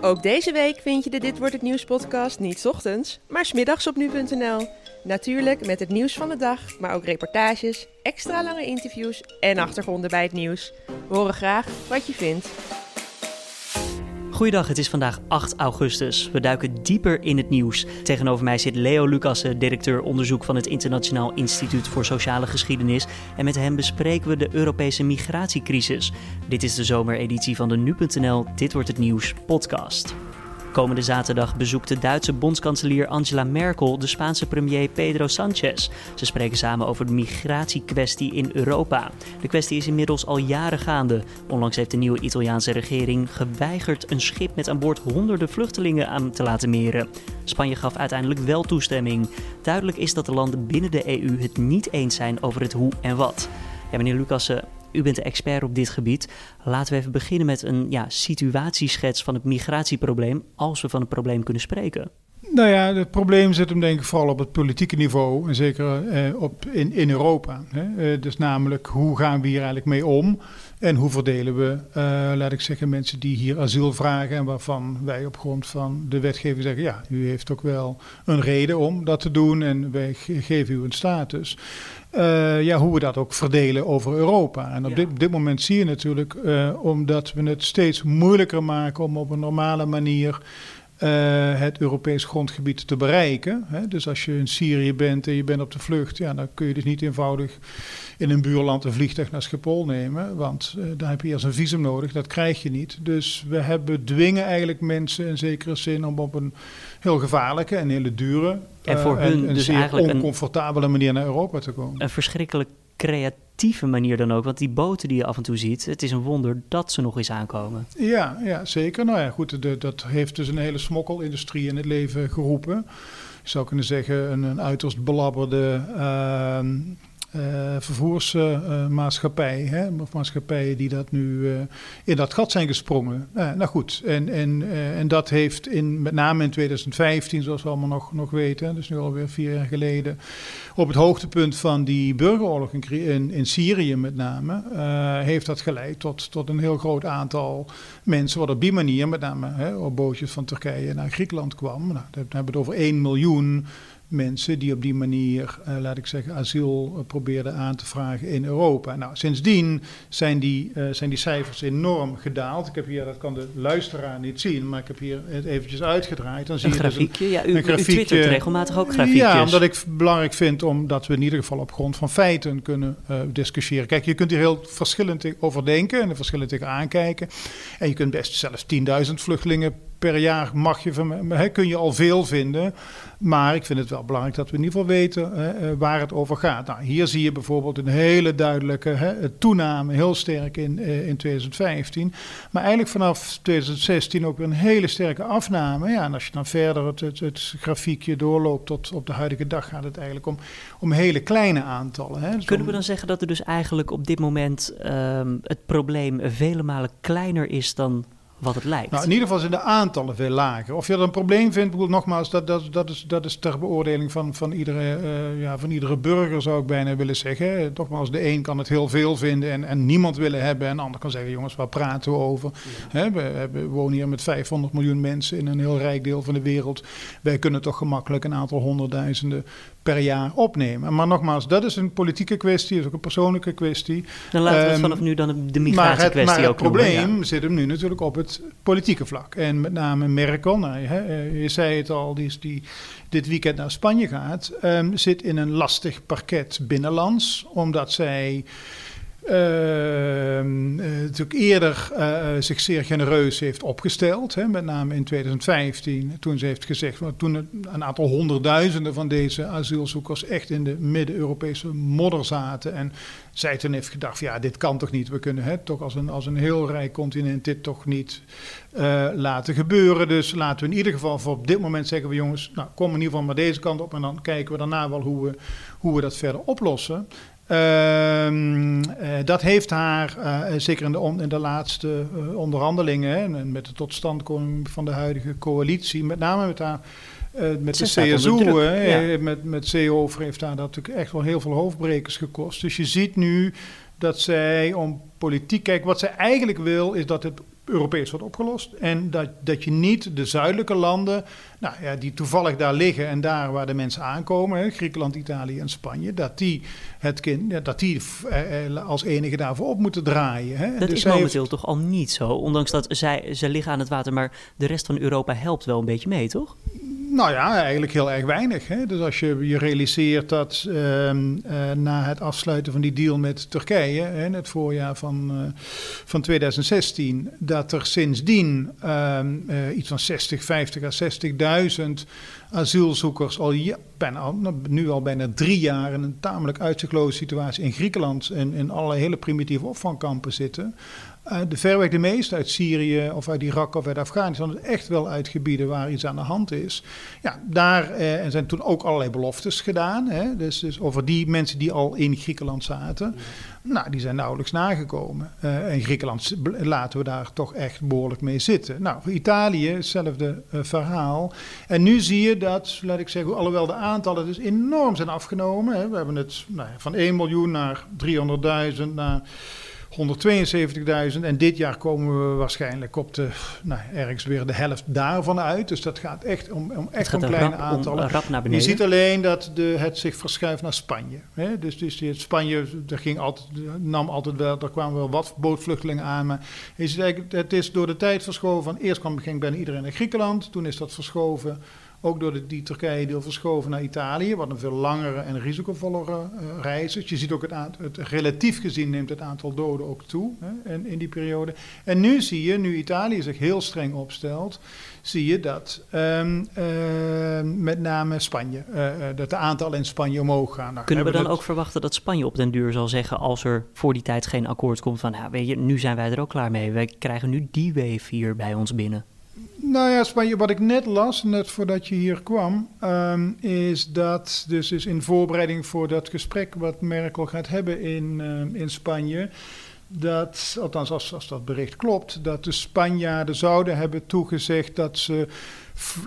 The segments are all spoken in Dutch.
Ook deze week vind je de Dit Wordt Het Nieuws podcast niet ochtends, maar 's middags op nu.nl. Natuurlijk met het nieuws van de dag, maar ook reportages, extra lange interviews en achtergronden bij het nieuws. We horen graag wat je vindt. Goeiedag, het is vandaag 8 augustus. We duiken dieper in het nieuws. Tegenover mij zit Leo Lucassen, directeur onderzoek van het Internationaal Instituut voor Sociale Geschiedenis. En met hem bespreken we de Europese migratiecrisis. Dit is de zomereditie van de Nu.nl Dit wordt het nieuws podcast. Komende zaterdag bezoekt de Duitse bondskanselier Angela Merkel de Spaanse premier Pedro Sanchez. Ze spreken samen over de migratiekwestie in Europa. De kwestie is inmiddels al jaren gaande. Onlangs heeft de nieuwe Italiaanse regering geweigerd een schip met aan boord honderden vluchtelingen aan te laten meren. Spanje gaf uiteindelijk wel toestemming. Duidelijk is dat de landen binnen de EU het niet eens zijn over het hoe en wat. Ja, meneer Lucassen, u bent de expert op dit gebied. Laten we even beginnen met een ja, situatieschets van het migratieprobleem, als we van het probleem kunnen spreken. Nou ja, het probleem zit hem denk ik vooral op het politieke niveau en zeker eh, op, in, in Europa. Hè. Uh, dus namelijk, hoe gaan we hier eigenlijk mee om? En hoe verdelen we, uh, laat ik zeggen, mensen die hier asiel vragen en waarvan wij op grond van de wetgeving zeggen, ja, u heeft ook wel een reden om dat te doen en wij geven u een status. Uh, ja, hoe we dat ook verdelen over Europa. En op, ja. dit, dit, moment zie je natuurlijk, uh, omdat we het steeds moeilijker maken om op een normale manier het Europees grondgebied te bereiken. Hè? Dus als je in Syrië bent en je bent op de vlucht, ja, dan kun je dus niet eenvoudig in een buurland een vliegtuig naar Schiphol nemen, want uh, dan heb je eerst een visum nodig, dat krijg je niet. Dus we hebben dwingen eigenlijk mensen in zekere zin om op een heel gevaarlijke en hele dure en voor uh, hun en, en dus zeer eigenlijk oncomfortabele manier naar Europa te komen. Een verschrikkelijk creatieve manier dan ook, want die boten die je af en toe ziet, het is een wonder dat ze nog eens aankomen. Ja, ja zeker. Nou ja, goed, de, dat heeft dus een hele smokkelindustrie in het leven geroepen. Je zou kunnen zeggen een, een uiterst belabberde uh, uh, vervoersmaatschappij, uh, of maatschappijen die dat nu uh, in dat gat zijn gesprongen. nou goed, en, en, en dat heeft in, met name in 2015, zoals we allemaal nog, nog weten, dus nu alweer vier jaar geleden, op het hoogtepunt van die burgeroorlog in, in, Syrië met name, heeft dat geleid tot, tot een heel groot aantal mensen, wat op die manier, met name hè, op bootjes van Turkije naar Griekenland kwam. Nou, hebben we het over 1 miljoen mensen die op die manier, uh, laat ik zeggen, asiel uh, probeerden aan te vragen in Europa. Nou, sindsdien zijn die, uh, zijn die cijfers enorm gedaald. Ik heb hier, dat kan de luisteraar niet zien, maar ik heb hier het eventjes uitgedraaid. Dan zie een je grafiekje, dus een, ja, u, een grafiekje. u twittert regelmatig ook grafiekjes. Ja, omdat ik belangrijk vind omdat we in ieder geval op grond van feiten kunnen discussiëren. Kijk, je kunt hier heel verschillend over denken en er verschillend tegen aankijken. En je kunt best zelfs 10.000 vluchtelingen per jaar mag je van, he, kun je al veel vinden. Maar ik vind het wel belangrijk dat we in ieder geval weten he, waar het over gaat. Nou, hier zie je bijvoorbeeld een hele duidelijke he, toename, heel sterk in, in 2015. Maar eigenlijk vanaf 2016 ook weer een hele sterke afname. Ja, en als je dan verder het, het, het grafiekje doorloopt tot op de huidige dag, gaat het eigenlijk om, om hele kleine aantallen. Dus Kunnen we dan zeggen dat er dus eigenlijk op dit moment um, het probleem vele malen kleiner is dan wat het lijkt. Nou, in ieder geval zijn de aantallen veel lager. Of je dat een probleem vindt, bedoel, nogmaals, dat, dat, dat, is, dat is ter beoordeling van, van, iedere, uh, ja, van iedere burger, zou ik bijna willen zeggen. Nogmaals, de een kan het heel veel vinden en, en niemand willen hebben. En de ander kan zeggen, jongens, waar praten we over? Ja. We, we, wonen hier met 500 miljoen mensen in een heel rijk deel van de wereld. Wij kunnen toch gemakkelijk een aantal honderdduizenden per jaar opnemen. Maar nogmaals, dat is een politieke kwestie, dat is ook een persoonlijke kwestie. Dan laten we het um, vanaf nu dan de migratiekwestie maar het, maar ook het probleem noemen, ja. zit hem nu natuurlijk op het politieke vlak. En met name Merkel, nou, je, je zei het al, die, is die dit weekend naar Spanje gaat, um, zit in een lastig parket binnenlands, omdat zij... Uh, uh, natuurlijk eerder uh, zich zeer genereus heeft opgesteld. Hè, met name in 2015, toen ze heeft gezegd... toen een aantal honderdduizenden van deze asielzoekers... echt in de midden-Europese modder zaten... en zij toen heeft gedacht, ja, dit kan toch niet. We kunnen hè, toch als een, als een heel rijk continent dit toch niet laten gebeuren. Dus laten we in ieder geval voor op dit moment zeggen we... jongens, nou, kom in ieder geval maar deze kant op... en dan kijken we daarna wel hoe we, hoe we dat verder oplossen... Uh, uh, dat heeft haar, uh, zeker in de, on, in de laatste onderhandelingen, hè, en met de totstandkoming van de huidige coalitie, met name met haar. met Ze de CSU, ja. met, met Seehofer heeft daar natuurlijk echt wel heel veel hoofdbrekers gekost. Dus je ziet nu dat zij om politiek, kijk, wat zij eigenlijk wil, is dat het Europees wordt opgelost. En dat, dat je niet de zuidelijke landen, nou ja, die toevallig daar liggen en daar waar de mensen aankomen, hè, Griekenland, Italië en Spanje, dat die, het kind, dat die eh, als enige daarvoor op moeten draaien. Hè. Dat dus is momenteel toch al niet zo, ondanks dat zij, ze liggen aan het water, maar de rest van Europa helpt wel een beetje mee, toch? Nou ja, eigenlijk heel erg weinig. Hè? Dus als je je realiseert dat ehm, eh, na het afsluiten van die deal met Turkije, hè, in het voorjaar van, uh, van 2016, dat er sindsdien ehm, eh, iets van 60, 50 à 60.000 asielzoekers al nou, nu al bijna drie jaar in een tamelijk uitzichtloze situatie in Griekenland en in allerlei hele primitieve opvangkampen zitten. Uh, de verweg de meeste uit Syrië of uit Irak of uit Afghanistan. Dus echt wel uit gebieden waar iets aan de hand is. Ja, daar uh, en zijn toen ook allerlei beloftes gedaan. Hè? Dus, dus, over die mensen die al in Griekenland zaten. Nou, die zijn nauwelijks nagekomen. Uh, en Griekenland laten we daar toch echt behoorlijk mee zitten. Nou, voor Italië hetzelfde verhaal. En nu zie je dat, laat ik zeggen, alhoewel de aantallen dus enorm zijn afgenomen. Hè? We hebben het nou, van 1 miljoen naar 300.000 naar 172.000 en dit jaar komen we waarschijnlijk op de, nou, ergens weer de helft daarvan uit. Dus dat gaat echt om, om echt kleine rap, aantallen. Om, je ziet alleen dat de, het zich verschuift naar Spanje. Hè? Dus, dus Spanje, er ging altijd, nam altijd wel, er kwamen wel wat bootvluchtelingen aan. Maar ziet het is door de tijd verschoven. Van eerst kwam, ging bijna iedereen naar Griekenland, toen is dat verschoven ook door de, die Turkije deel verschoven naar Italië, wat een veel langere en risicovollere uh, reis is. Je ziet ook het, het, relatief gezien neemt het aantal doden ook toe hè, in, in, die periode. En nu zie je, nu Italië zich heel streng opstelt, zie je dat um, uh, met name Spanje, uh, dat de aantallen in Spanje omhoog gaan. Nou, Kunnen we dan ook verwachten dat Spanje op den duur zal zeggen, als er voor die tijd geen akkoord komt van, nou, weet je, nu zijn wij er ook klaar mee. Wij krijgen nu die wave hier bij ons binnen. Nou ja, Spanje, wat ik net las, net voordat je hier kwam, um, is dat, dus is in voorbereiding voor dat gesprek wat Merkel gaat hebben in, uh, in Spanje, dat, althans als, als dat bericht klopt, dat de Spanjaarden zouden hebben toegezegd dat ze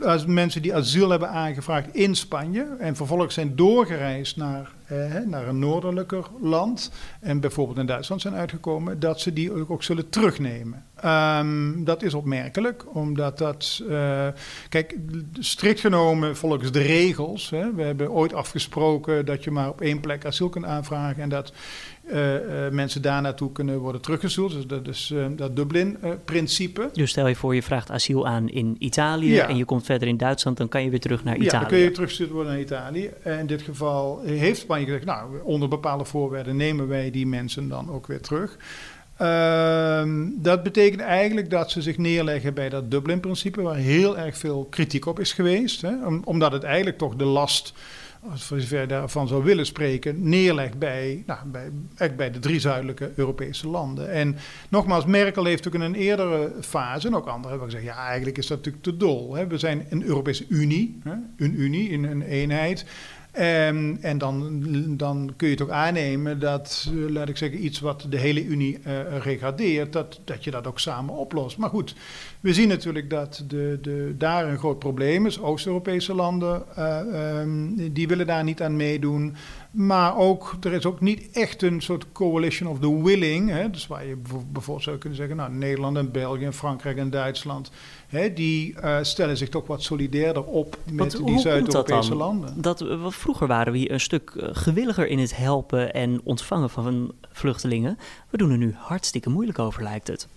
als mensen die asiel hebben aangevraagd in Spanje en vervolgens zijn doorgereisd naar, eh, naar een noordelijker land en bijvoorbeeld in Duitsland zijn uitgekomen, dat ze die ook, ook zullen terugnemen. Um, dat is opmerkelijk, omdat dat, uh, kijk, strikt genomen volgens de regels, hè, we hebben ooit afgesproken dat je maar op één plek asiel kunt aanvragen en dat uh, uh, mensen daar naartoe kunnen worden teruggestuurd. Dus dat is dat Dublin-principe. dus stel je voor, je vraagt asiel aan in Italië ja. en je komt verder in Duitsland, dan kan je weer terug naar Italië. Ja, dan kun je teruggestuurd worden naar Italië. En in dit geval heeft Spanje gezegd, nou, onder bepaalde voorwaarden nemen wij die mensen dan ook weer terug. Uh, dat betekent eigenlijk dat ze zich neerleggen bij dat Dublin-principe, waar heel erg veel kritiek op is geweest. Hè? Om, omdat het eigenlijk toch de last, voor zover daarvan zou willen spreken, neerlegt bij, nou, bij, bij de drie zuidelijke Europese landen. En nogmaals, Merkel heeft ook in een eerdere fase, en ook anderen hebben gezegd, ja, eigenlijk is dat natuurlijk te dol. Hè? We zijn een Europese Unie, hè? een Unie in een eenheid. Um, en dan, dan kun je toch aannemen dat, uh, laat ik zeggen, iets wat de hele Unie uh, regardeert, dat, dat je dat ook samen oplost. Maar goed, we zien natuurlijk dat de, de, daar een groot probleem is. Oost-Europese landen, uh, um, die willen daar niet aan meedoen. Maar ook, er is ook niet echt een soort coalition of the willing. Hè, dus waar je bijvoorbeeld zou kunnen zeggen, nou, Nederland en België en Frankrijk en Duitsland, hè, die uh, stellen zich toch wat solidairder op met die Zuid-Europese landen. Dat, vroeger waren we een stuk gewilliger in het helpen en ontvangen van vluchtelingen. We doen er nu hartstikke moeilijk over, lijkt het.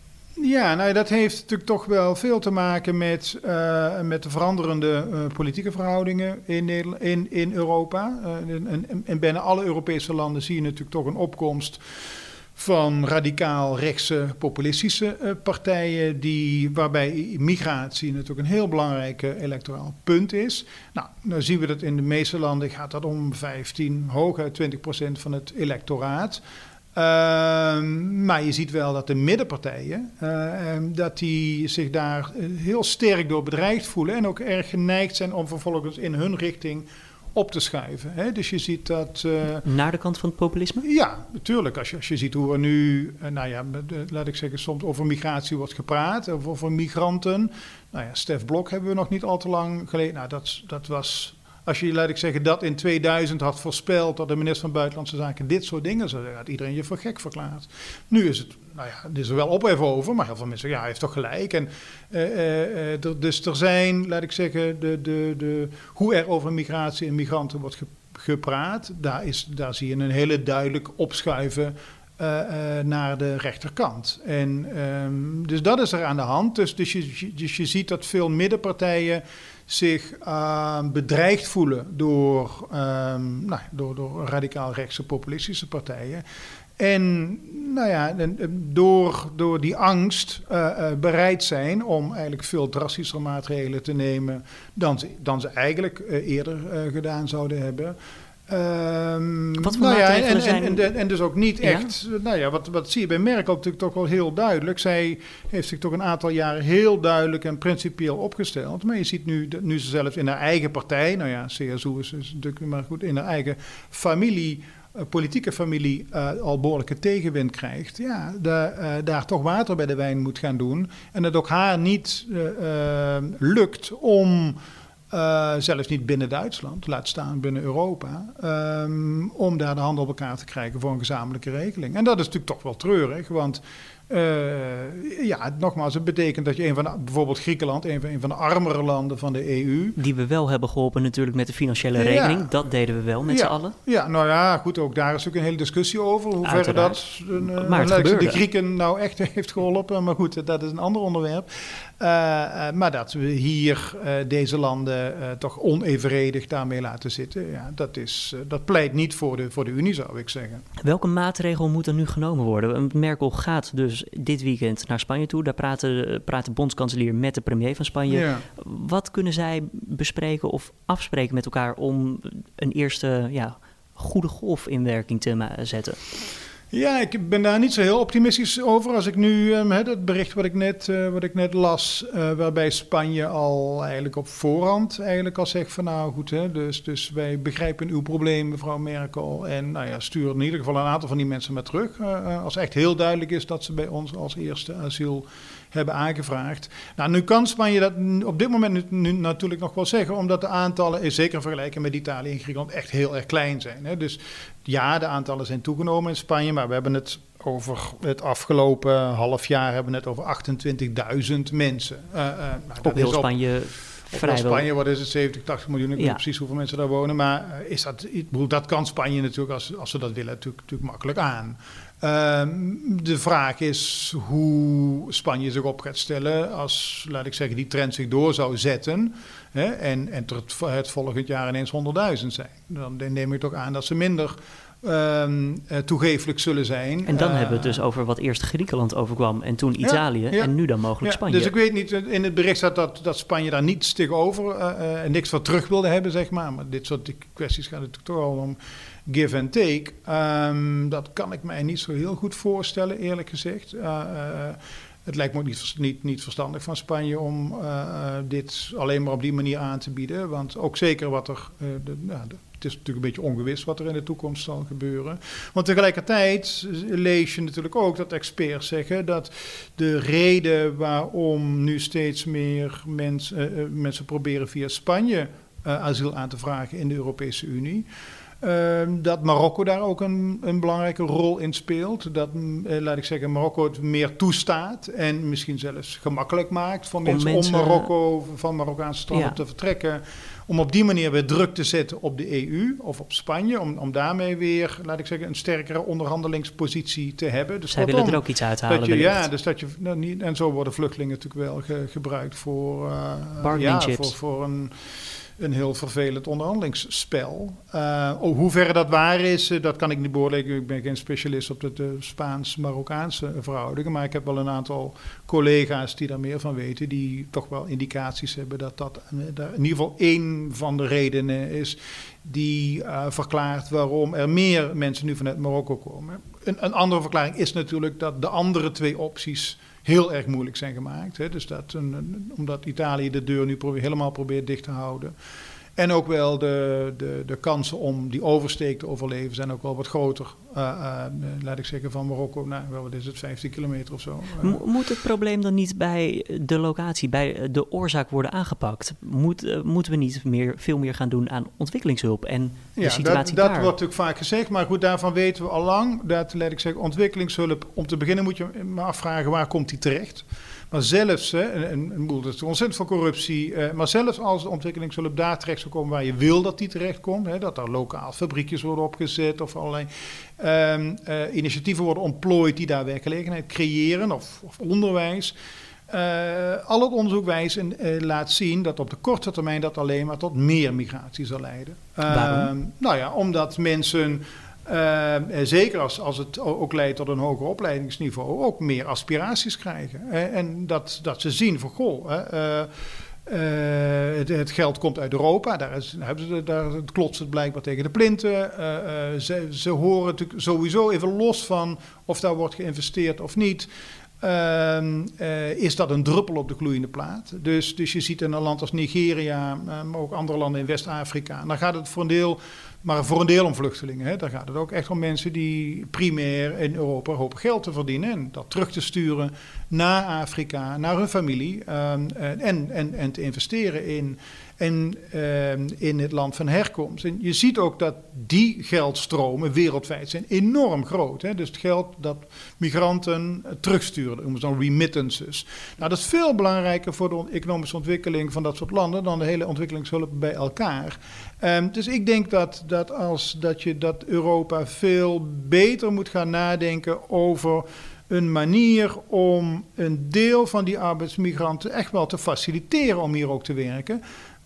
Ja, nou, dat heeft natuurlijk toch wel veel te maken met, uh, met de veranderende uh, politieke verhoudingen in, in, in Europa. Uh, in, in, bijna alle Europese landen zie je natuurlijk toch een opkomst van radicaal rechtse populistische partijen, die, waarbij migratie natuurlijk een heel belangrijk electoraal punt is. Nou, dan zien we dat in de meeste landen gaat dat om 15, hooguit 20 procent van het electoraat. Ehm, maar je ziet wel dat de middenpartijen, uh, dat die zich daar eh, heel sterk door bedreigd voelen en ook erg geneigd zijn om vervolgens in hun richting op te schuiven. Hè? Dus je ziet dat... Uh, Naar de kant van het populisme? Ja, natuurlijk. Als je, als je ziet hoe er nu, uh, nou ja, laat ik zeggen, soms over migratie wordt gepraat, over, over migranten. Nou ja, Stef Blok hebben we nog niet al te lang geleden. Nou, dat, dat was Als je, laat ik zeggen, dat in 2000 had voorspeld dat de minister van Buitenlandse Zaken dit soort dingen zou zeggen, had iedereen je voor gek verklaard. Nu is het, nou ja, er is er wel ophef over, maar heel veel mensen zeggen, ja, hij heeft toch gelijk. En, uh, dus er zijn, laat ik zeggen, de, de, de, hoe er over migratie en migranten wordt gepraat, daar, is, daar zie je een hele duidelijk opschuiven naar de rechterkant. En, um, dus dat is er aan de hand. Dus, dus, je, dus je ziet dat veel middenpartijen zich uh, bedreigd voelen door, um, nou, door, door radicaal rechtse populistische partijen. En nou ja, door, door die angst uh, bereid zijn om eigenlijk veel drastischer maatregelen te nemen dan ze, dan ze eigenlijk uh, eerder gedaan zouden hebben. Um, wat voor nou ja, en, zijn... En, en, en, dus ook niet echt. Ja? Nou ja, wat, wat zie je bij Merkel natuurlijk toch wel heel duidelijk. Zij heeft zich toch een aantal jaren heel duidelijk en principieel opgesteld. Maar je ziet nu, nu ze zelfs in haar eigen partij, nou ja, CSU is, is natuurlijk maar goed, in haar eigen familie. Uh, politieke familie uh, al behoorlijke tegenwind krijgt, ja, de, uh, daar toch water bij de wijn moet gaan doen. En het ook haar niet lukt om uh, zelfs niet binnen Duitsland, laat staan binnen Europa, um, om daar de handen op elkaar te krijgen voor een gezamenlijke regeling. En dat is natuurlijk toch wel treurig, want uh, ja, nogmaals, het betekent dat je een van de, bijvoorbeeld Griekenland, een van, een van de armere landen van de EU. Die we wel hebben geholpen natuurlijk met de financiële regeling. Ja. Dat deden we wel met ja. z'n allen. Ja, nou ja, goed, ook daar is natuurlijk een hele discussie over. Hoe ver dat uh, maar de Grieken nou echt heeft geholpen. Maar goed, dat is een ander onderwerp. Uh, maar dat we hier deze landen toch onevenredig daarmee laten zitten, ja, dat, is, dat pleit niet voor de, voor de Unie, zou ik zeggen. Welke maatregel moet er nu genomen worden? Merkel gaat dus dit weekend naar Spanje toe. Daar praat de, praat de bondskanselier met de premier van Spanje. Ja. Wat kunnen zij bespreken of afspreken met elkaar om een eerste ja, goede golf in werking te zetten? Ja, ik ben daar niet zo heel optimistisch over. Als ik nu um, het bericht wat ik net, uh, wat ik net las, uh, waarbij Spanje al eigenlijk op voorhand eigenlijk al zegt van nou goed, hè, dus, dus wij begrijpen uw probleem, mevrouw Merkel. En nou ja, stuur in ieder geval een aantal van die mensen maar terug. Uh, als echt heel duidelijk is dat ze bij ons als eerste asiel hebben aangevraagd. Nou, nu kan Spanje dat op dit moment nu, natuurlijk nog wel zeggen, omdat de aantallen, zeker in vergelijking met Italië en Griekenland, echt heel erg klein zijn. Hè. Dus ja, de aantallen zijn toegenomen in Spanje, maar we hebben het over het afgelopen half jaar hebben we het over 28.000 mensen. Uh, uh, nou, op heel Spanje. Op Spanje wat is het 70, 80 miljoen. Ik weet ja. precies hoeveel mensen daar wonen. Maar is dat, ik bedoel, dat kan Spanje natuurlijk, als, als ze dat willen, natuurlijk, natuurlijk makkelijk aan. Um, de vraag is hoe Spanje zich op gaat stellen als, laat ik zeggen, die trend zich door zou zetten. Hè, en, en het, het volgend jaar ineens 100.000 zijn. Dan neem ik toch aan dat ze minder um, uh, zullen zijn. En dan uh, hebben we het dus over wat eerst Griekenland overkwam en toen Italië ja, ja. en nu dan mogelijk ja, Spanje. Dus ik weet niet, in het bericht staat dat, dat Spanje daar niets tegenover uh, en niks voor terug wilde hebben, zeg maar. Maar dit soort kwesties gaat het toch al om give and take. Um, dat kan ik mij niet zo heel goed voorstellen, eerlijk gezegd. Het lijkt me ook niet, niet, niet verstandig van Spanje om uh, dit alleen maar op die manier aan te bieden. Want ook zeker wat er. Uh, de, het is natuurlijk een beetje ongewis wat er in de toekomst zal gebeuren. Want tegelijkertijd lees je natuurlijk ook dat experts zeggen dat de reden waarom nu steeds meer mens, uh, mensen proberen via Spanje asiel aan te vragen in de Europese Unie. Uh, dat Marokko daar ook een, een, belangrijke rol in speelt. Dat, uh, laat ik zeggen, Marokko het meer toestaat en misschien zelfs gemakkelijk maakt voor mensen om, mensen, om Marokko, van Marokkaanse stranden ja. te vertrekken. Om op die manier weer druk te zetten op de EU of op Spanje. Om, om daarmee weer, laat ik zeggen, een sterkere onderhandelingspositie te hebben. Dus Zij willen er ook iets uithalen. Dat je, ja, dus dat je, nou, niet, en zo worden vluchtelingen natuurlijk wel ge, gebruikt voor, uh, ja, voor, voor een een heel vervelend onderhandelingsspel. Uh, oh, hoe ver dat waar is, uh, dat kan ik niet beoordelen. Ik ben geen specialist op de, Spaans-Marokkaanse verhoudingen. Maar ik heb wel een aantal collega's die daar meer van weten. Die toch wel indicaties hebben dat dat uh, in ieder geval één van de redenen is. Die verklaart waarom er meer mensen nu vanuit Marokko komen. Een, een andere verklaring is natuurlijk dat de andere twee opties heel erg moeilijk zijn gemaakt. Hè. Dus dat een, omdat Italië de deur nu helemaal probeert dicht te houden. En ook wel de, de, de kansen om die oversteek te overleven zijn ook wel wat groter. Uh, uh, laat ik zeggen van Marokko, nou, wat is het, 15 kilometer of zo. Uh, Moet het probleem dan niet bij de locatie, bij de oorzaak worden aangepakt? Moet, moeten we niet meer, veel meer gaan doen aan ontwikkelingshulp en de ja, situatie dat, dat daar? wordt natuurlijk vaak gezegd, maar goed, daarvan weten we al lang dat, laat ik zeggen, ontwikkelingshulp, om te beginnen moet je me afvragen waar komt die terecht? Maar zelfs, hè, en, en, er is ontzettend veel corruptie, maar zelfs als de ontwikkelingshulp daar terecht zou komen waar je wil dat die terecht komt, hè, dat er lokaal fabriekjes worden opgezet of allerlei um, uh, initiatieven worden ontplooid die daar werkgelegenheid creëren of, of onderwijs. Uh, al het onderzoek wijst en uh, laat zien dat op de korte termijn dat alleen maar tot meer migratie zal leiden. Waarom? Uh, nou ja, omdat mensen uh, zeker als, als het ook leidt tot een hoger opleidingsniveau, ook meer aspiraties krijgen. En dat, dat ze zien van goh. Uh, het, het, geld komt uit Europa, daar, is, hebben ze, daar klotst het blijkbaar tegen de plinten. ze, ze horen natuurlijk sowieso even los van of daar wordt geïnvesteerd of niet. Uh, uh, is dat een druppel op de gloeiende plaat. Dus, dus je ziet in een land als Nigeria, uh, maar ook andere landen in West-Afrika. Dan gaat het voor een deel, maar voor een deel om vluchtelingen. Hè. Dan gaat het ook echt om mensen die primair in Europa hopen geld te verdienen. En dat terug te sturen naar Afrika, naar hun familie. en, en, en te investeren in, en, in het land van herkomst. En je ziet ook dat die geldstromen wereldwijd zijn enorm groot. Hè. Dus het geld dat migranten terugsturen, noemen ze dan remittances. Nou, dat is veel belangrijker voor de economische ontwikkeling van dat soort landen dan de hele ontwikkelingshulp bij elkaar. Um, dus ik denk dat, dat, als, dat, je, dat Europa veel beter moet gaan nadenken over een manier om een deel van die arbeidsmigranten echt wel te faciliteren om hier ook te werken.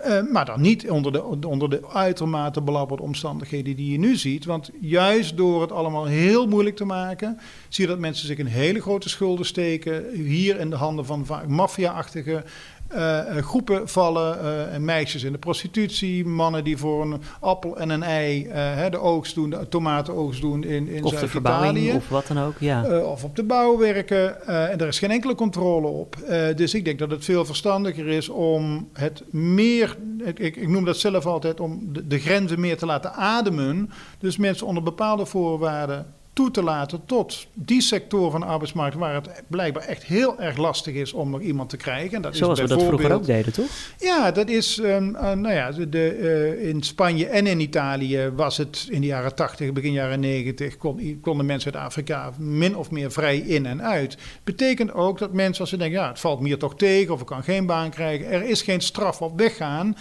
Uh, maar dan niet onder de, onder de uitermate belabberde omstandigheden die je nu ziet. Want juist door het allemaal heel moeilijk te maken, zie je dat mensen zich in hele grote schulden steken. Hier in de handen van vaak maffia-achtige uh, groepen vallen. Uh, meisjes in de prostitutie, mannen die voor een appel en een ei uh, de oogst doen, de tomatenoogst doen in, in verbouwing of wat dan ook, ja. of op de bouw werken. en er is geen enkele controle op. dus ik denk dat het veel verstandiger is om het meer, ik, ik noem dat zelf altijd, om de, de grenzen meer te laten ademen. Dus mensen onder bepaalde voorwaarden toe te laten tot die sector van de arbeidsmarkt waar het blijkbaar echt heel erg lastig is om nog iemand te krijgen. En dat Zoals is we dat vroeger ook deden, toch? Ja, dat is, um, uh, nou ja, de, de, uh, in Spanje en in Italië was het in de jaren 80, begin jaren 90, kon, konden mensen uit Afrika min of meer vrij in en uit. Betekent ook dat mensen als ze denken, ja, het valt me hier toch tegen of ik kan geen baan krijgen, er is geen straf op weggaan.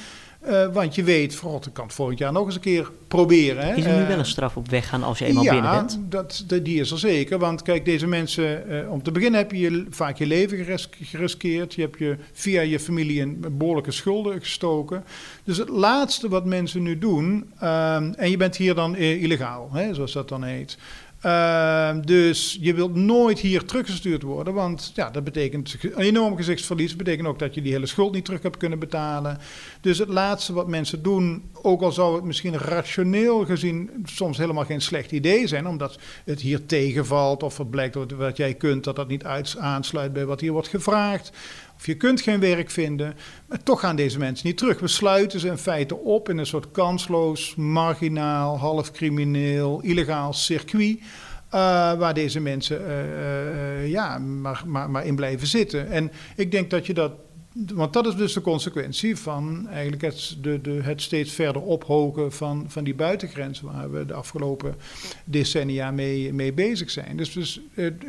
Uh, want je weet, god, ik kan het volgend jaar nog eens een keer proberen. Hè. Is er nu wel een straf op weggaan als je eenmaal ja, binnen bent? Dat, dat, die is er zeker. Want kijk, deze mensen, uh, om te beginnen heb je, je vaak je leven geris geriskeerd. Je hebt je via je familie in behoorlijke schulden gestoken. Dus het laatste wat mensen nu doen, uh, en je bent hier dan illegaal, hè, zoals dat dan heet. Uh, dus je wilt nooit hier teruggestuurd worden, want ja, dat betekent een enorm gezichtsverlies. Dat betekent ook dat je die hele schuld niet terug hebt kunnen betalen. Dus het laatste wat mensen doen, ook al zou het misschien rationeel gezien soms helemaal geen slecht idee zijn, omdat het hier tegenvalt of het blijkt dat wat jij kunt, dat dat niet aansluit bij wat hier wordt gevraagd. Of je kunt geen werk vinden. Maar toch gaan deze mensen niet terug. We sluiten ze in feite op in een soort kansloos, marginaal, half crimineel, illegaal circuit. Uh, waar deze mensen uh, uh, ja, maar, maar, maar in blijven zitten. En ik denk dat je dat want dat is dus de consequentie van eigenlijk het, de, de, het steeds verder ophogen van, van die buitengrens waar we de afgelopen decennia mee, mee bezig zijn. Dus, dus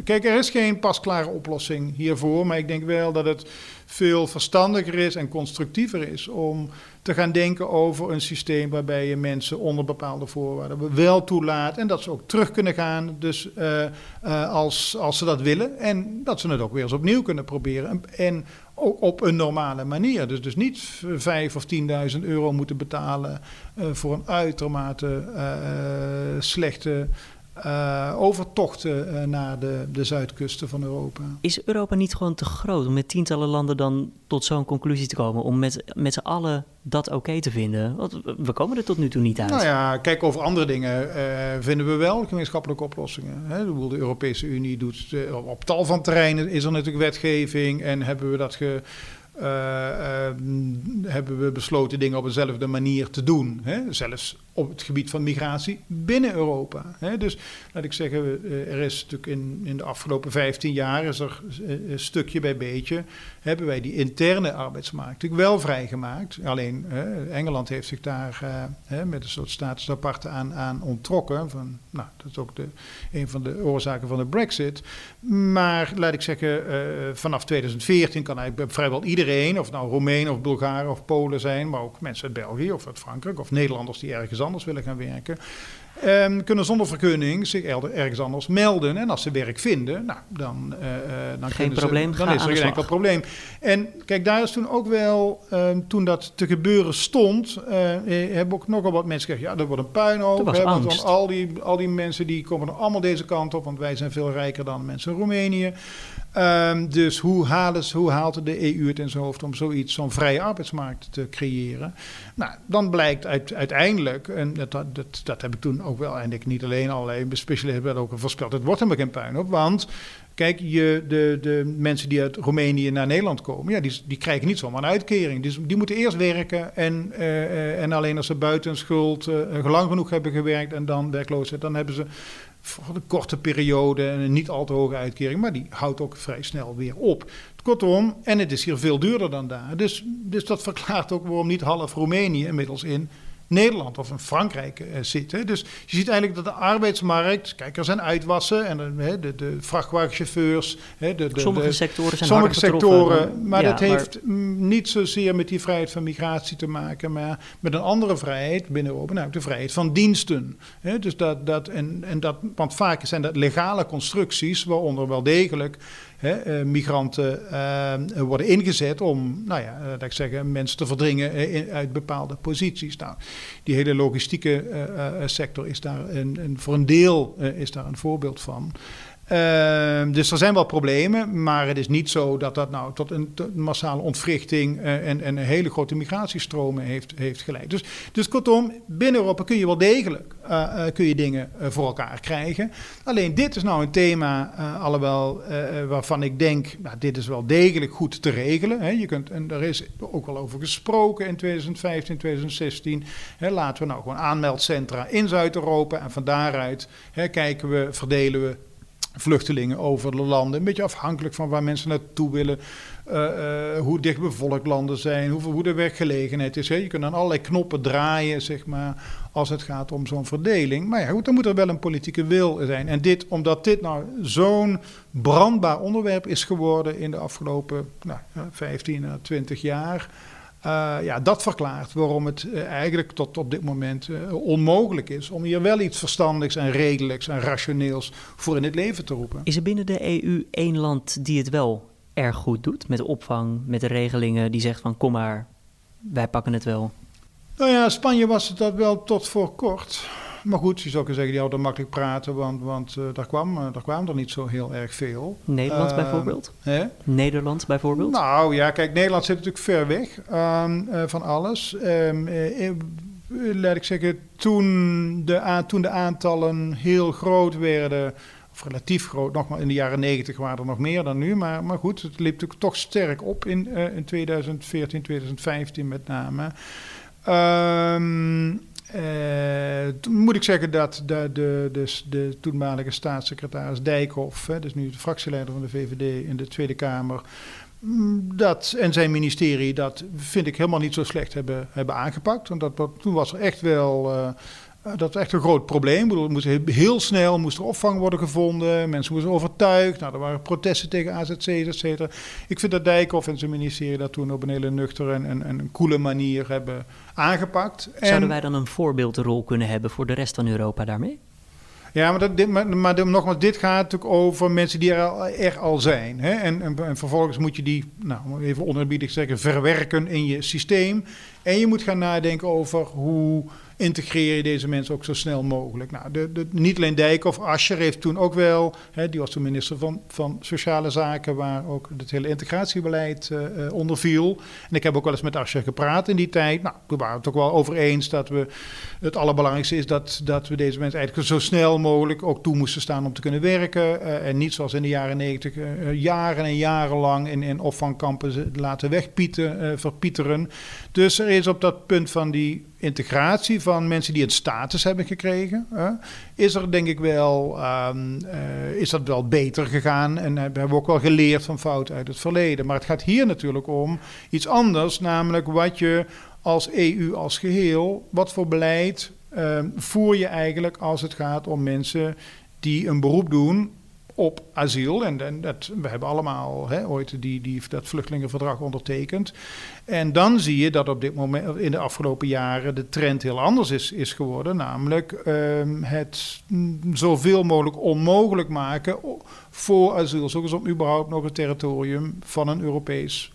kijk, er is geen pasklare oplossing hiervoor, maar ik denk wel dat het veel verstandiger is en constructiever is om te gaan denken over een systeem waarbij je mensen onder bepaalde voorwaarden wel toelaat en dat ze ook terug kunnen gaan, dus uh, uh, als, als ze dat willen en dat ze het ook weer eens opnieuw kunnen proberen. En, ook op een normale manier. Dus, dus niet 5 of 10.000 euro moeten betalen uh, voor een uitermate slechte uh, overtochten uh, naar de, de zuidkusten van Europa. Is Europa niet gewoon te groot om met tientallen landen dan tot zo'n conclusie te komen? Om met, met z'n allen dat oké okay te vinden? Want we komen er tot nu toe niet uit. Nou ja, kijk, over andere dingen uh, vinden we wel gemeenschappelijke oplossingen. Hè? De Europese Unie doet op tal van terreinen is er natuurlijk wetgeving en hebben we dat ge, uh, hebben we besloten dingen op dezelfde manier te doen. Hè? Zelfs op het gebied van migratie binnen Europa. Hè? Dus laat ik zeggen, eh, er is natuurlijk in, in de afgelopen 15 jaar is er eh, een stukje bij beetje hebben wij die interne arbeidsmarkt natuurlijk wel vrijgemaakt. Alleen Engeland heeft zich daar uh, met een soort status aan, aan onttrokken. Van, nou, dat is ook de, een van de oorzaken van de brexit. Maar laat ik zeggen, vanaf 2014 kan eigenlijk vrijwel iedereen, of nou Roemenen of Bulgaren of Polen zijn, maar ook mensen uit België of uit Frankrijk of Nederlanders die ergens anders willen gaan werken. Um, kunnen zonder vergunning zich ergens anders melden. En als ze werk vinden, nou, dan, uh, dan, geen probleem, ze, dan is er geen enkel probleem. En kijk, daar is toen ook wel, um, toen dat te gebeuren stond, uh, hebben ook nogal wat mensen gezegd: ja, dat wordt een puinhoop. Hè, want al die, al die mensen die komen er allemaal deze kant op, want wij zijn veel rijker dan mensen in Roemenië. Um, dus hoe, halen hoe haalt de EU het in zijn hoofd om zoiets, zo'n vrije arbeidsmarkt te creëren? Nou, dan blijkt uit, uiteindelijk, en dat, dat, dat heb ik toen ook wel, en ik niet alleen allerlei specialisten hebben ook voorspeld, het wordt helemaal geen puinhoop, want Kijk, je, de, de mensen die uit Roemenië naar Nederland komen, ja, die, die krijgen niet zomaar een uitkering. Dus die moeten eerst werken en, uh, en alleen als ze buiten schuld uh, lang genoeg hebben gewerkt en dan werkloos zijn, dan hebben ze voor een korte periode en een niet al te hoge uitkering, maar die houdt ook vrij snel weer op. Kortom, en het is hier veel duurder dan daar. Dus, dus dat verklaart ook waarom niet half Roemenië inmiddels in Nederland of in Frankrijk uh, zitten. Dus je ziet eigenlijk dat de arbeidsmarkt, kijk, er zijn uitwassen en de, de, de vrachtwagenchauffeurs. de, de, sommige sectoren zijn Sommige sectoren, maar dat heeft niet zozeer met die vrijheid van migratie te maken, maar met een andere vrijheid binnen Europa, namelijk de vrijheid van diensten. dus dat, dat, en, en dat, want vaak zijn dat legale constructies, waaronder wel degelijk hè, eh, migranten eh, worden ingezet om, nou ja, dat ik zeggen, mensen te verdringen uit bepaalde posities. Die hele logistieke sector is daar een, voor een deel is daar een voorbeeld van. Uh, dus er zijn wel problemen, maar het is niet zo dat dat nou tot een, massale ontwrichting uh, en, en hele grote migratiestromen heeft, heeft geleid. Dus, dus kortom, binnen Europa kun je wel degelijk uh, kun je dingen voor elkaar krijgen. Alleen dit is nou een thema, alhoewel waarvan ik denk, nou, dit is wel degelijk goed te regelen. Hè. Je kunt, en daar is ook al over gesproken in 2015, 2016. Hè, laten we nou gewoon aanmeldcentra in Zuid-Europa en van daaruit hè, kijken we, verdelen we vluchtelingen over de landen. Een beetje afhankelijk van waar mensen naartoe willen. Uh, uh, hoe dicht bevolkt landen zijn, hoe, hoe de werkgelegenheid is. Je kunt aan allerlei knoppen draaien, zeg maar, als het gaat om zo'n verdeling. Maar ja, goed, dan moet er wel een politieke wil zijn. En dit, omdat dit nou zo'n brandbaar onderwerp is geworden in de afgelopen nou, 15 à 20 jaar. Uh, ja, dat verklaart waarom het uh, eigenlijk tot op dit moment uh, onmogelijk is om hier wel iets verstandigs en redelijks en rationeels voor in het leven te roepen. Is er binnen de EU één land die het wel erg goed doet met opvang, met de regelingen, die zegt van kom maar, wij pakken het wel? Nou ja, Spanje was het dat wel tot voor kort. Maar goed, je zou kunnen zeggen, die hadden makkelijk praten, want, want uh, daar, kwam, uh, daar kwamen er niet zo heel erg veel. Nederland uh, bijvoorbeeld? Hè? Nederland bijvoorbeeld? Nou ja, kijk, Nederland zit natuurlijk ver weg ehm, van alles. Um, laat ik zeggen, toen de, toen de aantallen heel groot werden, of relatief groot, nogmaals in de jaren negentig waren er nog meer dan nu, maar, maar goed, het liep natuurlijk toch sterk op in, in 2014, 2015 met name. Um, uh, moet ik zeggen dat de, de, de, toenmalige staatssecretaris Dijkhoff, dus nu de fractieleider van de VVD in de Tweede Kamer, mm, dat en zijn ministerie dat vind ik helemaal niet zo slecht hebben, hebben aangepakt. Want dat, toen was er echt wel. Uh, dat was echt een groot probleem. Er moest heel snel moest er opvang worden gevonden. Mensen moesten overtuigd. Nou, er waren protesten tegen AZC's, et cetera. Ik vind dat Dijkhoff en zijn ministerie dat toen op een hele nuchtere en, en, en een coole manier hebben aangepakt. Zouden wij dan een voorbeeldrol kunnen hebben voor de rest van Europa daarmee? Ja, maar, dat, dit, maar, maar nogmaals, dit gaat natuurlijk over mensen die er al, er al zijn. Hè? En, en, en, vervolgens moet je die, nou, even onerbiedig zeggen, verwerken in je systeem. En je moet gaan nadenken over hoe integreer je deze mensen ook zo snel mogelijk. Nou, de, niet alleen Dijkhoff, Ascher heeft toen ook wel, hè, die was toen minister van, van Sociale Zaken, waar ook het hele integratiebeleid uh, onder viel. En ik heb ook wel eens met Ascher gepraat in die tijd. Nou, we waren het ook wel over eens dat we het allerbelangrijkste is dat, dat we deze mensen eigenlijk zo snel mogelijk ook toe moesten staan om te kunnen werken. Uh, en niet zoals in de jaren negentig, jaren en jaren lang in, in opvangkampen laten wegpieten, verpieteren. Dus er is op dat punt van die integratie van mensen die een status hebben gekregen, is er denk ik wel, um, uh, is dat wel beter gegaan. En we hebben ook wel geleerd van fouten uit het verleden. Maar het gaat hier natuurlijk om iets anders, namelijk wat je als EU als geheel, wat voor beleid uh, voer je eigenlijk als het gaat om mensen die een beroep doen op asiel. En, en dat, we hebben allemaal hè, ooit die, die, dat vluchtelingenverdrag ondertekend. En dan zie je dat op dit moment, in de afgelopen jaren, de trend heel anders is, is geworden. Namelijk um, het zoveel mogelijk onmogelijk maken voor asielzoekers om überhaupt nog het territorium van een Europees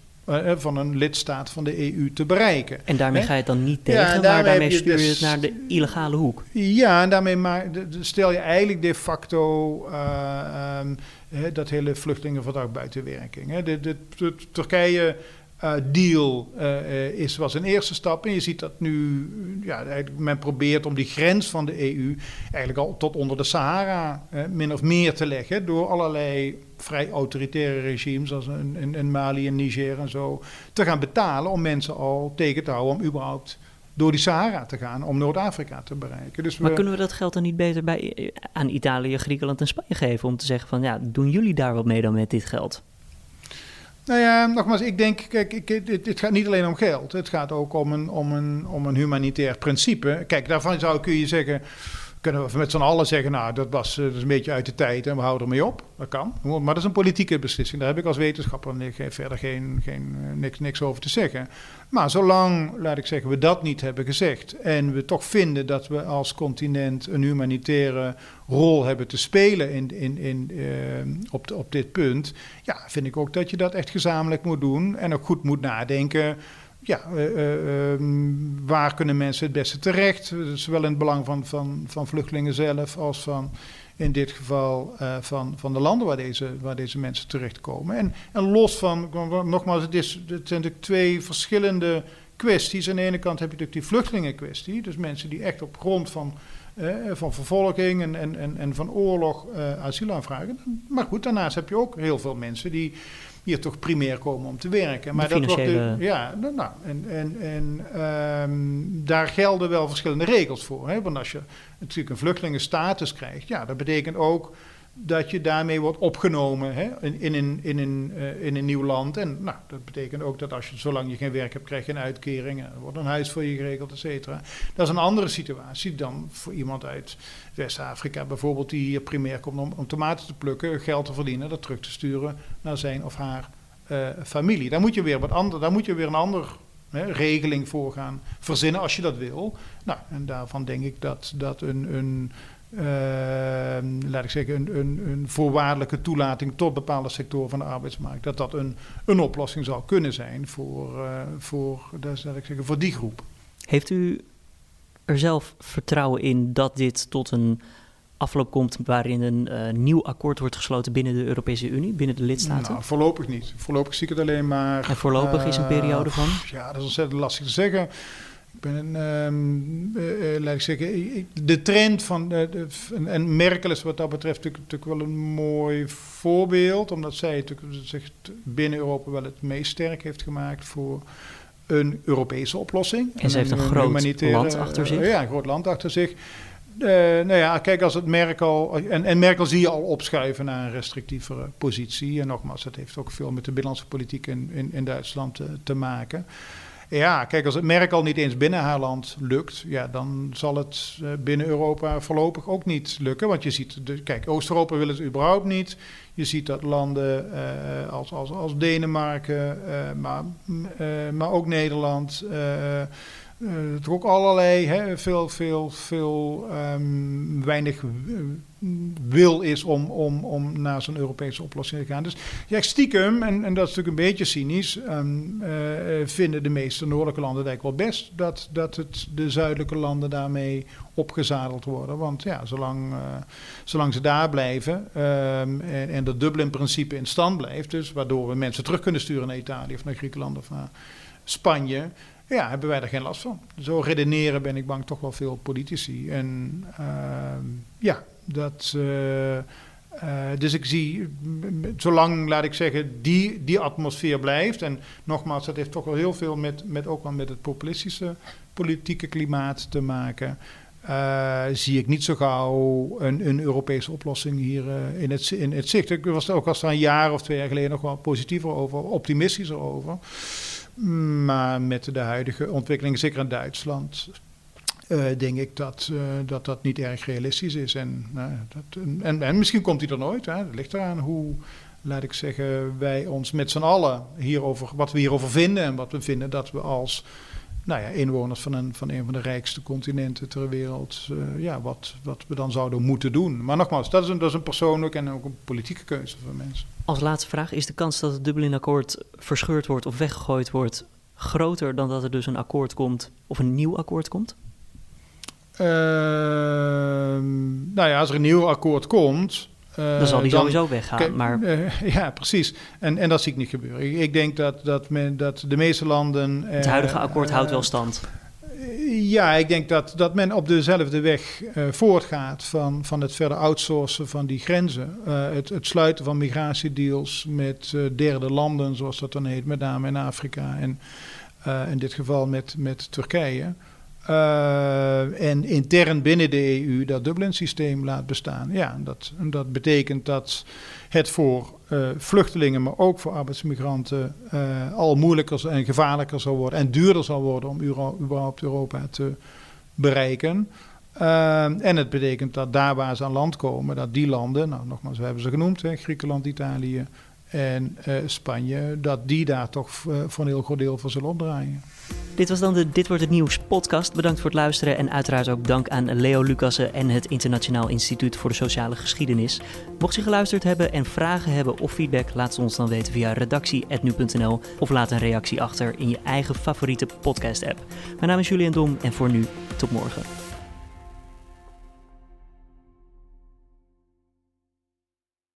van een lidstaat van de EU te bereiken. En daarmee ga je het dan niet tegen, ja, daarmee maar daarmee stuur je dus, het naar de illegale hoek. Ja, en daarmee maar, stel je eigenlijk de facto uh, um, dat hele vluchtelingenverdrag buiten werking. Hè. De, de, de, Turkije uh, deal is, was een eerste stap. En je ziet dat nu, ja, men probeert om die grens van de EU eigenlijk al tot onder de Sahara min of meer te leggen. Door allerlei vrij autoritaire regimes zoals in, in, Mali en Niger en zo te gaan betalen om mensen al tegen te houden om überhaupt door die Sahara te gaan om Noord-Afrika te bereiken. Dus maar kunnen we dat geld dan niet beter bij, aan Italië, Griekenland en Spanje geven om te zeggen van ja, doen jullie daar wat mee dan met dit geld? Nou ja, nogmaals, ik denk, kijk, ik, het, het, gaat niet alleen om geld. Het gaat ook om een, om, een, om een humanitair principe. Kijk, daarvan zou kun je zeggen, kunnen we met z'n allen zeggen, nou, dat was dat is een beetje uit de tijd en we houden ermee op. Dat kan. Maar dat is een politieke beslissing. Daar heb ik als wetenschapper verder geen, geen, eh, niks, niks over te zeggen. Maar zolang, laat ik zeggen, we dat niet hebben gezegd en we toch vinden dat we als continent een humanitaire rol hebben te spelen in, in, in, uh, op, op dit punt, ja, vind ik ook dat je dat echt gezamenlijk moet doen en ook goed moet nadenken ja, uh, waar kunnen mensen het beste terecht? Zowel in het belang van, van, van vluchtelingen zelf als van in dit geval van, van de landen waar deze, waar deze mensen terechtkomen. En, en los van, nogmaals, het, is, het zijn natuurlijk twee verschillende kwesties. Aan de ene kant heb je natuurlijk die vluchtelingenkwestie, dus mensen die echt op grond van, van vervolging en, en, en, en van oorlog asiel aanvragen. Maar goed, daarnaast heb je ook heel veel mensen die hier toch primair komen om te werken. Maar dat wordt de, ja, nou, nou, en, en, en um, daar gelden wel verschillende regels voor. Hè? Want als je natuurlijk een vluchtelingenstatus krijgt, ja, dat betekent ook dat je daarmee wordt opgenomen hè, in, in, een, in, een, uh, in een nieuw land. En nou, dat betekent ook dat als je, zolang je geen werk hebt, krijg je een uitkering. Er wordt een huis voor je geregeld, et cetera. Dat is een andere situatie dan voor iemand uit West-Afrika bijvoorbeeld... die hier primair komt om, om, tomaten te plukken, geld te verdienen... dat terug te sturen naar zijn of haar uh, familie. Daar moet je weer, wat ander, daar moet je weer een ander hè, regeling voor gaan verzinnen als je dat wil. Nou, en daarvan denk ik dat, dat een... een laat ik zeggen, een, een, een, voorwaardelijke toelating tot bepaalde sectoren van de arbeidsmarkt, dat dat een, een oplossing zou kunnen zijn voor, uh, voor, dat laat ik zeggen, voor die groep. Heeft u er zelf vertrouwen in dat dit tot een afloop komt waarin een uh, nieuw akkoord wordt gesloten binnen de Europese Unie, binnen de lidstaten? Nou, voorlopig niet. Voorlopig zie ik het alleen maar. En voorlopig is een periode van? Ja, dat is ontzettend lastig te zeggen ben, um, uh, laat ik zeggen, de trend van, de, de, en Merkel is wat dat betreft natuurlijk, natuurlijk, wel een mooi voorbeeld, omdat zij zich binnen Europa wel het meest sterk heeft gemaakt voor een Europese oplossing. En ze heeft een, een groot land achter zich. ja, een groot land achter zich. Nou ja, kijk, als het Merkel. En, en Merkel zie je al opschuiven naar een restrictievere positie. En nogmaals, dat heeft ook veel met de binnenlandse politiek in, in, in Duitsland te, te maken. Ja, kijk, als het merk al niet eens binnen haar land lukt, ja, dan zal het eh, binnen Europa voorlopig ook niet lukken. Want je ziet, de, kijk, Oost-Europa wil het überhaupt niet. Je ziet dat landen uh, als, als, als Denemarken, uh, maar, maar ook Nederland, uh, toch ook allerlei, hè, veel, veel, veel um, weinig wil is om, om, om naar zo'n Europese oplossing te gaan. Dus ja, stiekem, en, en dat is natuurlijk een beetje cynisch, um, uh, vinden de meeste noordelijke landen het eigenlijk wel best dat, dat het de zuidelijke landen daarmee opgezadeld worden. Want ja, zolang, zolang ze daar blijven um, en, en dat Dublin-principe in stand blijft, dus waardoor we mensen terug kunnen sturen naar Italië of naar Griekenland of naar Spanje, ja, hebben wij er geen last van. Zo redeneren ben ik bang toch wel veel politici. En uh, ja, dat. Uh, uh, dus ik zie, zolang, laat ik zeggen, die, die atmosfeer blijft. En nogmaals, dat heeft toch wel heel veel met, met ook wel met het populistische politieke klimaat te maken. Uh, zie ik niet zo gauw een, een Europese oplossing hier in, het, in het zicht. Ik was er ook al een jaar of twee jaar geleden nog wel positiever over, optimistischer over. Maar met de huidige ontwikkeling, zeker in Duitsland, uh, denk ik dat, uh, dat dat niet erg realistisch is. En, uh, dat, en, en, misschien komt hij er nooit. Hè. Het ligt eraan hoe, laat ik zeggen, wij ons met z'n allen hierover, wat we hierover vinden. En wat we vinden dat we als nou ja, inwoners van een, van een van de rijkste continenten ter wereld, ja, wat, wat we dan zouden moeten doen. Maar nogmaals, dat is een, dat is een persoonlijke en ook een politieke keuze van mensen. Als laatste vraag, is de kans dat het Dublin-akkoord verscheurd wordt of weggegooid wordt groter dan dat er dus een akkoord komt of een nieuw akkoord komt? Uh, nou ja, als er een nieuw akkoord komt. Uh, dan zal die dan, sowieso weggaan. Maar... Uh, ja, precies. En, en dat zie ik niet gebeuren. Ik, ik denk dat, dat, men, dat de meeste landen. het huidige akkoord houdt wel stand. Ja, ik denk dat, dat men op dezelfde weg uh, voortgaat van, van het verder outsourcen van die grenzen. Uh, het, het, sluiten van migratiedeals met uh, derde landen, zoals dat dan heet, met name in Afrika en in dit geval met, met Turkije. En intern binnen de EU dat Dublin-systeem laat bestaan. Ja, dat, dat betekent dat het voor uh, vluchtelingen, maar ook voor arbeidsmigranten uh, al moeilijker en gevaarlijker zal worden en duurder zal worden om überhaupt Europa te bereiken. En het betekent dat daar waar ze aan land komen, dat die landen, nou nogmaals, we hebben ze genoemd, hè, Griekenland, Italië en Spanje, dat die daar toch voor een heel groot deel voor zullen opdraaien. Dit was dan de Dit wordt het nieuws podcast. Bedankt voor het luisteren en uiteraard ook dank aan Leo Lucassen en het Internationaal Instituut voor de Sociale Geschiedenis. Mocht je geluisterd hebben en vragen hebben of feedback, laat ze ons dan weten via redactie.nu.nl of laat een reactie achter in je eigen favoriete podcast app. Mijn naam is Julian Dom en voor nu tot morgen.